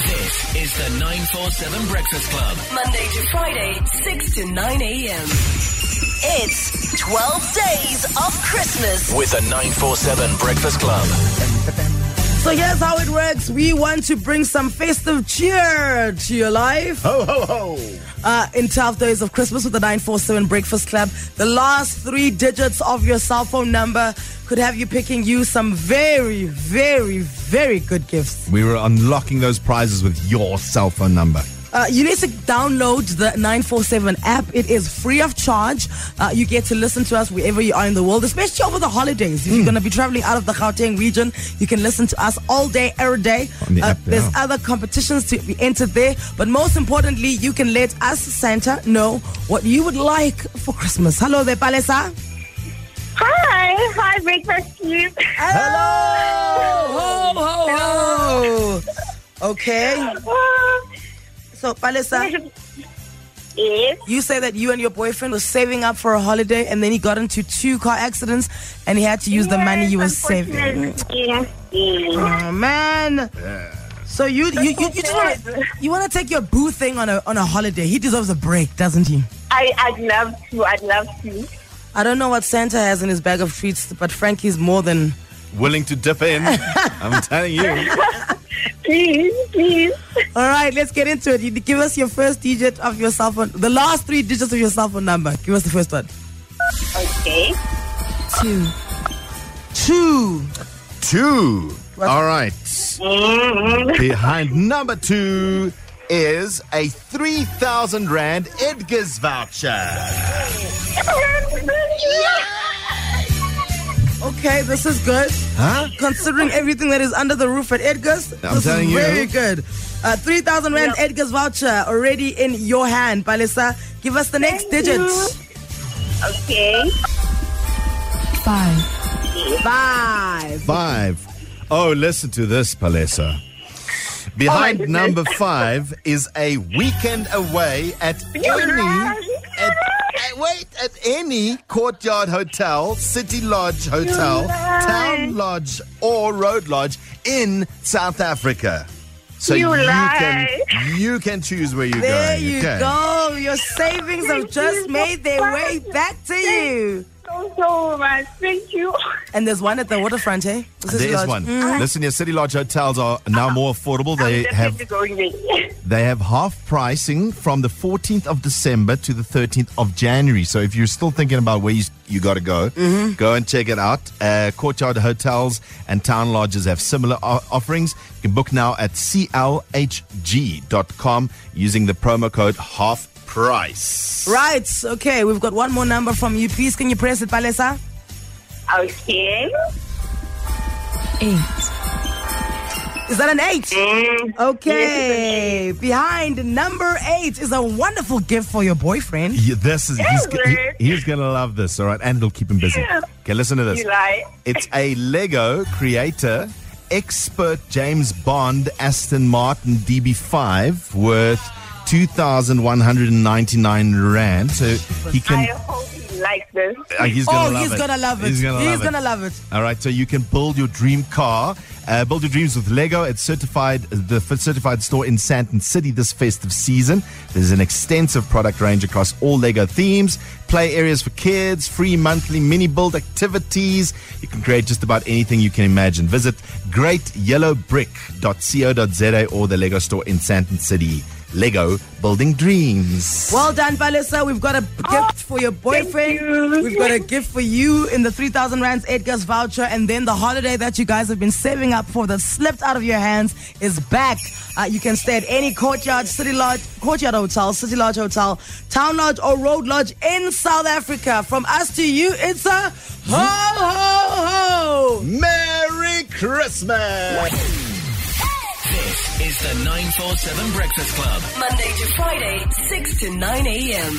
This is the 947 Breakfast Club. Monday to Friday, 6 to 9 a.m. It's 12 days of Christmas. With the 947 Breakfast Club. So here's how it works. We want to bring some festive cheer to your life. Ho, ho, ho. Uh, in 12 days of Christmas with the 947 Breakfast Club. The last three digits of your cell phone number could have you picking you some very, very, very good gifts. We were unlocking those prizes with your cell phone number. Uh, you need to download the 947 app. It is free of charge. Uh, you get to listen to us wherever you are in the world, especially over the holidays. If you're going to be traveling out of the Gauteng region, you can listen to us all day, every day. The Uh, app, there's yeah. other competitions to be entered there. But most importantly, you can let us, Santa, know what you would like for Christmas. Hello there, Palesa. Hi, hi, breakfast team. Hello. Ho, ho, ho. Okay. So, Palesa. yes, You say that you and your boyfriend were saving up for a holiday and then he got into two car accidents and he had to use the money you were saving. Yes, yes. Oh, man. Yeah. So you you you, you just want to you want to take your boo thing on a on a holiday. He deserves a break, doesn't he? I, I'd love to. I'd love to. I don't know what Santa has in his bag of treats, but Frankie's more than Willing to dip in. I'm telling you. Please, please. All right, let's get into it. You give us your first digit of your cell phone, the last three digits of your cell phone number. Give us the first one. Okay. Two. Two. Two. All right. Mm-hmm. Behind number two is a 3,000 Rand Edgars voucher. Okay, this is good. Huh? Considering everything that is under the roof at Edgars, I'm this telling is you. very good. Uh, 3,000 Rand Yep. Edgars voucher already in your hand, Palesa. Give us the next Thank digit. you. Okay. Five. Five. Five. Oh, listen to this, Palesa. Behind goodness. number five is a weekend away at any at, at- wait at any courtyard hotel, city lodge hotel, town lodge, or road lodge in South Africa. So You you can you can choose where you go. There going. you okay? go. Your savings have just made their way back to you. So, so much. Thank you. And there's one at the waterfront, eh? This There's one. Mm. Listen, your city lodge hotels are now more affordable. They I'm have going. They have half pricing from the 14th of December to the 13th of January. So if you're still thinking about where you, you got to go, go and check it out. Uh, Courtyard Hotels and Town Lodges have similar o- offerings. You can book now at clhg.com using the promo code half price. Right. Okay, we've got one more number from you. Please, can you press it, Palesa? Okay. Eight. Is that an eight? Mm. Okay. Behind number eight is a wonderful gift for your boyfriend. Yeah, this is he's, he- he's gonna love this, all right, and it'll keep him busy. Okay, listen to this. You lie. It's a Lego creator expert James Bond Aston Martin DB5 worth 2,199 rand. So he I can. hope you like this. uh, he's gonna oh, love he's it. gonna love it. He's gonna love it. gonna love it. All right, so you can build your dream car. Uh, build your dreams with Lego. It's certified, the certified store in Sandton City this festive season. There's an extensive product range across all Lego themes, play areas for kids, free monthly mini build activities. You can create just about anything you can imagine. Visit greatyellowbrick.co.za or the Lego store in Sandton City. Lego building dreams. Well done, Palesa. We've got a gift for your boyfriend. you. We've got a gift for you in the 3,000 Rands Edgars voucher. And then the holiday that you guys have been saving up for that slipped out of your hands is back. Uh, you can stay at any courtyard, city lodge, courtyard hotel, city lodge hotel, town lodge, or road lodge in South Africa. From us to you, it's a ho, ho, ho. Merry Christmas! This is the 947 Breakfast Club. Monday to Friday, 6 to 9 a.m.